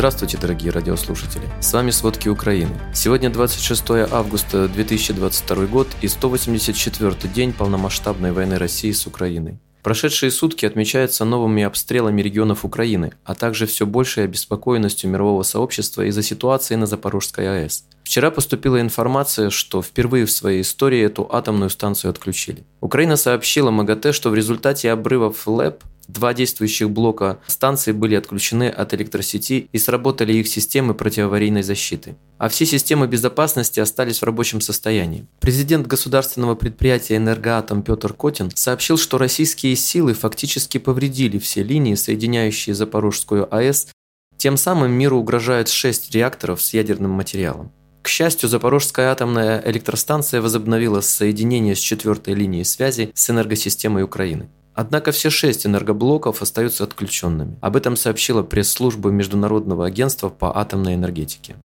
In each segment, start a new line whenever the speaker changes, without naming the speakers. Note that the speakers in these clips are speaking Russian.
Здравствуйте, дорогие радиослушатели! С вами «Сводки Украины». Сегодня 26 августа 2022 год и 184 день полномасштабной войны России с Украиной. Прошедшие сутки отмечаются новыми обстрелами регионов Украины, а также все большей обеспокоенностью мирового сообщества из-за ситуации на Запорожской АЭС. Вчера поступила информация, что впервые в своей истории эту атомную станцию отключили. Украина сообщила МАГАТЭ, что в результате обрывов ЛЭП Два действующих блока станции были отключены от электросети и сработали их системы противоаварийной защиты. А все системы безопасности остались в рабочем состоянии. Президент государственного предприятия «Энергоатом» Петр Котин сообщил, что российские силы фактически повредили все линии, соединяющие Запорожскую АЭС, тем самым миру угрожают шесть реакторов с ядерным материалом. К счастью, Запорожская атомная электростанция возобновила соединение с четвертой линией связи с энергосистемой Украины. Однако все шесть энергоблоков остаются отключенными. Об этом сообщила пресс-служба Международного агентства по атомной энергетике.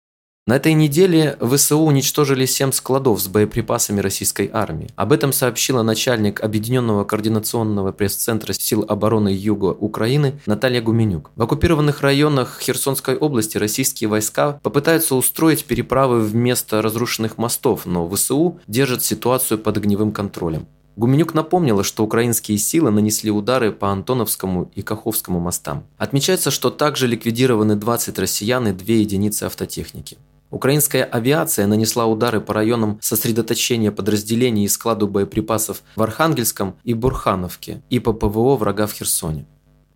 На этой неделе ВСУ уничтожили 7 складов с боеприпасами российской армии. Об этом сообщила начальник Объединенного координационного пресс-центра сил обороны Юга Украины Наталья Гуменюк. В оккупированных районах Херсонской области российские войска попытаются устроить переправы вместо разрушенных мостов, но ВСУ держат ситуацию под огневым контролем. Гуменюк напомнила, что украинские силы нанесли удары по Антоновскому и Каховскому мостам. Отмечается, что также ликвидированы 20 россиян и 2 единицы автотехники. Украинская авиация нанесла удары по районам сосредоточения подразделений и складу боеприпасов в Архангельском и Бурхановке и по ПВО врага в Херсоне.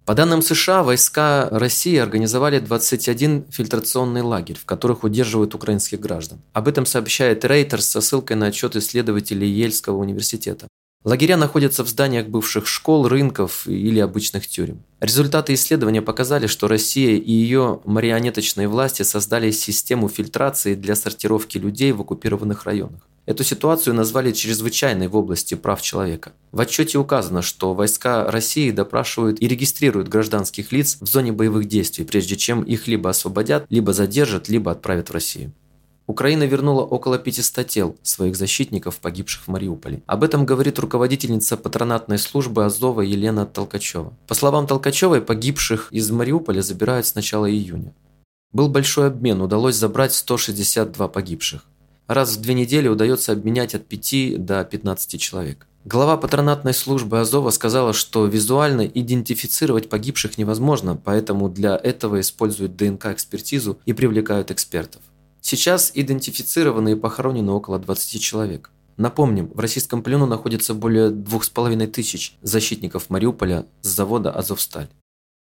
По данным США, войска России организовали 21 фильтрационный лагерь, в которых удерживают украинских граждан. Об этом сообщает Рейтер со ссылкой на отчет исследователей Ельского университета. Лагеря находятся в зданиях бывших школ, рынков или обычных тюрем. Результаты исследования показали, что Россия и ее марионеточные власти создали систему фильтрации для сортировки людей в оккупированных районах. Эту ситуацию назвали чрезвычайной в области прав человека. В отчете указано, что войска России допрашивают и регистрируют гражданских лиц в зоне боевых действий, прежде чем их либо освободят, либо задержат, либо отправят в Россию. Украина вернула около 500 тел своих защитников, погибших в Мариуполе. Об этом говорит руководительница патронатной службы Азова Елена Толкачева. По словам Толкачевой, погибших из Мариуполя забирают с начала июня. Был большой обмен, удалось забрать 162 погибших. Раз в две недели удается обменять от 5 до 15 человек. Глава патронатной службы Азова сказала, что визуально идентифицировать погибших невозможно, поэтому для этого используют ДНК-экспертизу и привлекают экспертов. Сейчас идентифицированы и похоронены около 20 человек. Напомним, в российском плену находится более 2500 тысяч защитников Мариуполя с завода «Азовсталь».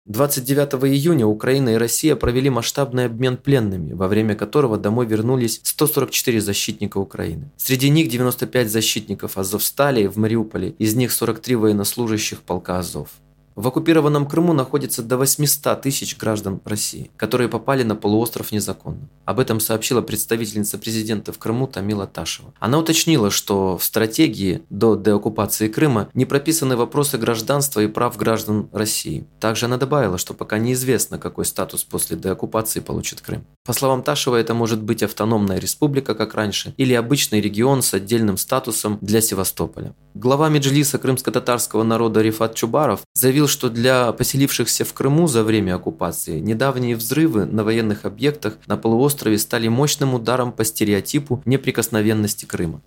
29 июня Украина и Россия провели масштабный обмен пленными, во время которого домой вернулись 144 защитника Украины. Среди них 95 защитников Азовстали в Мариуполе, из них 43 военнослужащих полка Азов. В оккупированном Крыму находится до 800 тысяч граждан России, которые попали на полуостров незаконно. Об этом сообщила представительница президента в Крыму Тамила Ташева. Она уточнила, что в стратегии до деоккупации Крыма не прописаны вопросы гражданства и прав граждан России. Также она добавила, что пока неизвестно, какой статус после деоккупации получит Крым. По словам Ташева, это может быть автономная республика, как раньше, или обычный регион с отдельным статусом для Севастополя. Глава Меджлиса крымско-татарского народа Рифат Чубаров заявил, что для поселившихся в Крыму за время оккупации недавние взрывы на военных объектах на полуострове стали мощным ударом по стереотипу неприкосновенности Крыма.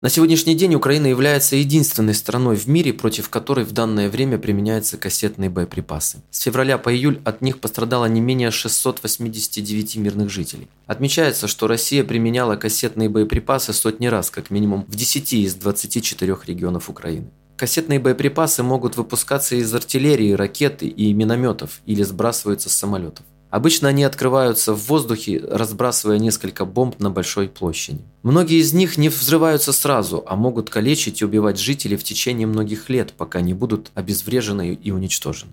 На сегодняшний день Украина является единственной страной в мире, против которой в данное время применяются кассетные боеприпасы. С февраля по июль от них пострадало не менее 689 мирных жителей. Отмечается, что Россия применяла кассетные боеприпасы сотни раз, как минимум в 10 из 24 регионов Украины. Кассетные боеприпасы могут выпускаться из артиллерии, ракет и минометов или сбрасываются с самолетов. Обычно они открываются в воздухе, разбрасывая несколько бомб на большой площади. Многие из них не взрываются сразу, а могут калечить и убивать жителей в течение многих лет, пока не будут обезврежены и уничтожены.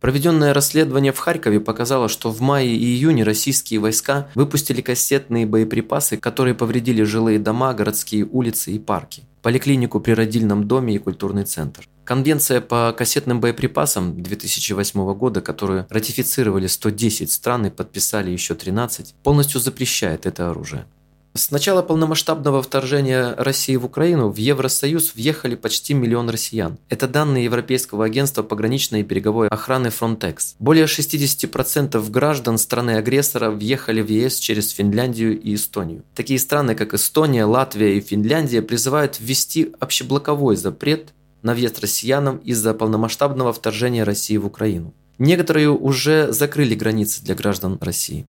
Проведенное расследование в Харькове показало, что в мае и июне российские войска выпустили кассетные боеприпасы, которые повредили жилые дома, городские улицы и парки, поликлинику при родильном доме и культурный центр. Конвенция по кассетным боеприпасам 2008 года, которую ратифицировали 110 стран и подписали еще 13, полностью запрещает это оружие. С начала полномасштабного вторжения России в Украину в Евросоюз въехали почти миллион россиян. Это данные Европейского агентства пограничной и береговой охраны Frontex. Более 60% граждан страны-агрессора въехали в ЕС через Финляндию и Эстонию. Такие страны, как Эстония, Латвия и Финляндия, призывают ввести общеблоковой запрет на въезд россиянам из-за полномасштабного вторжения России в Украину. Некоторые уже закрыли границы для граждан России.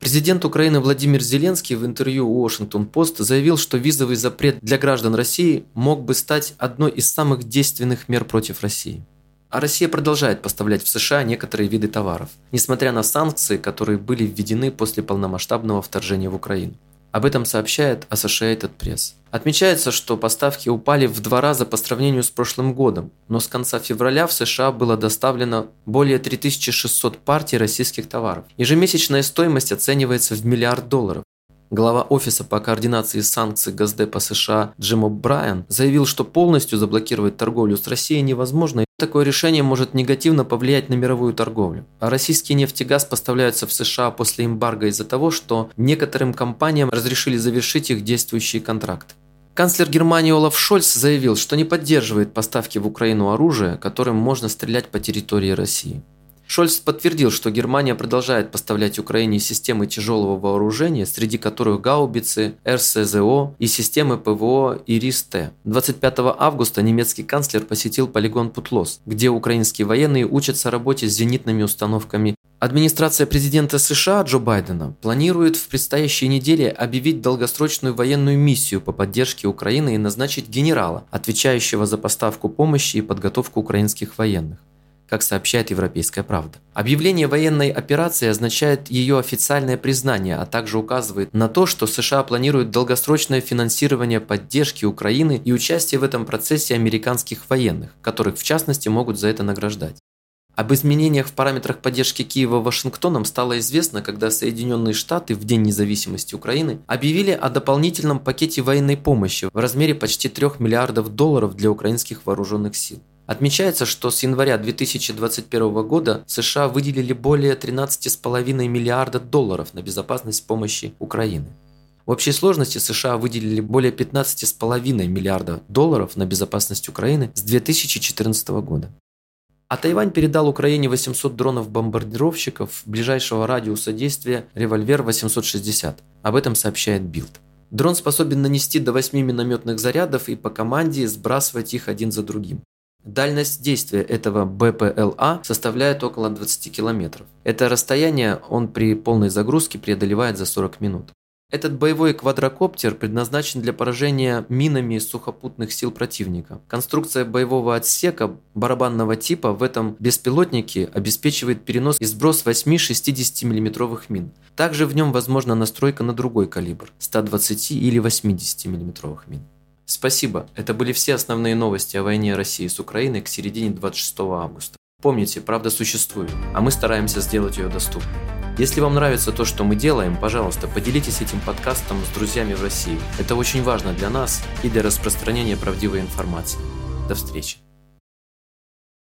Президент Украины Владимир Зеленский в интервью Washington-Post заявил, что визовый запрет для граждан России мог бы стать одной из самых действенных мер против России. А Россия продолжает поставлять в США некоторые виды товаров, несмотря на санкции, которые были введены после полномасштабного вторжения в Украину. Об этом сообщает Associated Press. Отмечается, что поставки упали в два раза по сравнению с прошлым годом, но с конца февраля в США было доставлено более 3600 партий российских товаров. Ежемесячная стоимость оценивается в миллиард долларов. Глава Офиса по координации санкций Госдепа США Джим О'Брайен заявил, что полностью заблокировать торговлю с Россией невозможно, и такое решение может негативно повлиять на мировую торговлю. А российский нефть и газ поставляются в США после эмбарго из-за того, что некоторым компаниям разрешили завершить их действующие контракты. Канцлер Германии Олаф Шольц заявил, что не поддерживает поставки в Украину оружия, которым можно стрелять по территории России. Шольц подтвердил, что Германия продолжает поставлять Украине системы тяжелого вооружения, среди которых гаубицы, РСЗО и системы ПВО ИРИС-Т. 25 августа немецкий канцлер посетил полигон Путлос, где украинские военные учатся работе с зенитными установками. Администрация президента США Джо Байдена планирует в предстоящей неделе объявить долгосрочную военную миссию по поддержке Украины и назначить генерала, отвечающего за поставку помощи и подготовку украинских военных как сообщает «Европейская правда». Объявление военной операции означает ее официальное признание, а также указывает на то, что США планируют долгосрочное финансирование поддержки Украины и участие в этом процессе американских военных, которых в частности могут за это награждать. Об изменениях в параметрах поддержки Киева Вашингтоном стало известно, когда Соединенные Штаты в День независимости Украины объявили о дополнительном пакете военной помощи в размере почти 3 миллиардов долларов для украинских вооруженных сил. Отмечается, что с января 2021 года США выделили более 13,5 миллиарда долларов на безопасность помощи Украины. В общей сложности США выделили более 15,5 миллиарда долларов на безопасность Украины с 2014 года. А Тайвань передал Украине 800 дронов-бомбардировщиков ближайшего радиуса действия «Револьвер-860». Об этом сообщает Билд. Дрон способен нанести до 8 минометных зарядов и по команде сбрасывать их один за другим. Дальность действия этого БПЛА составляет около 20 километров. Это расстояние он при полной загрузке преодолевает за 40 минут. Этот боевой квадрокоптер предназначен для поражения минами сухопутных сил противника. Конструкция боевого отсека барабанного типа в этом беспилотнике обеспечивает перенос и сброс 8 60 миллиметровых мин. Также в нем возможна настройка на другой калибр – 120 или 80 миллиметровых мин. Спасибо. Это были все основные новости о войне России с Украиной к середине 26 августа. Помните, правда существует, а мы стараемся сделать ее доступной. Если вам нравится то, что мы делаем, пожалуйста, поделитесь этим подкастом с друзьями в России. Это очень важно для нас и для распространения правдивой информации. До встречи.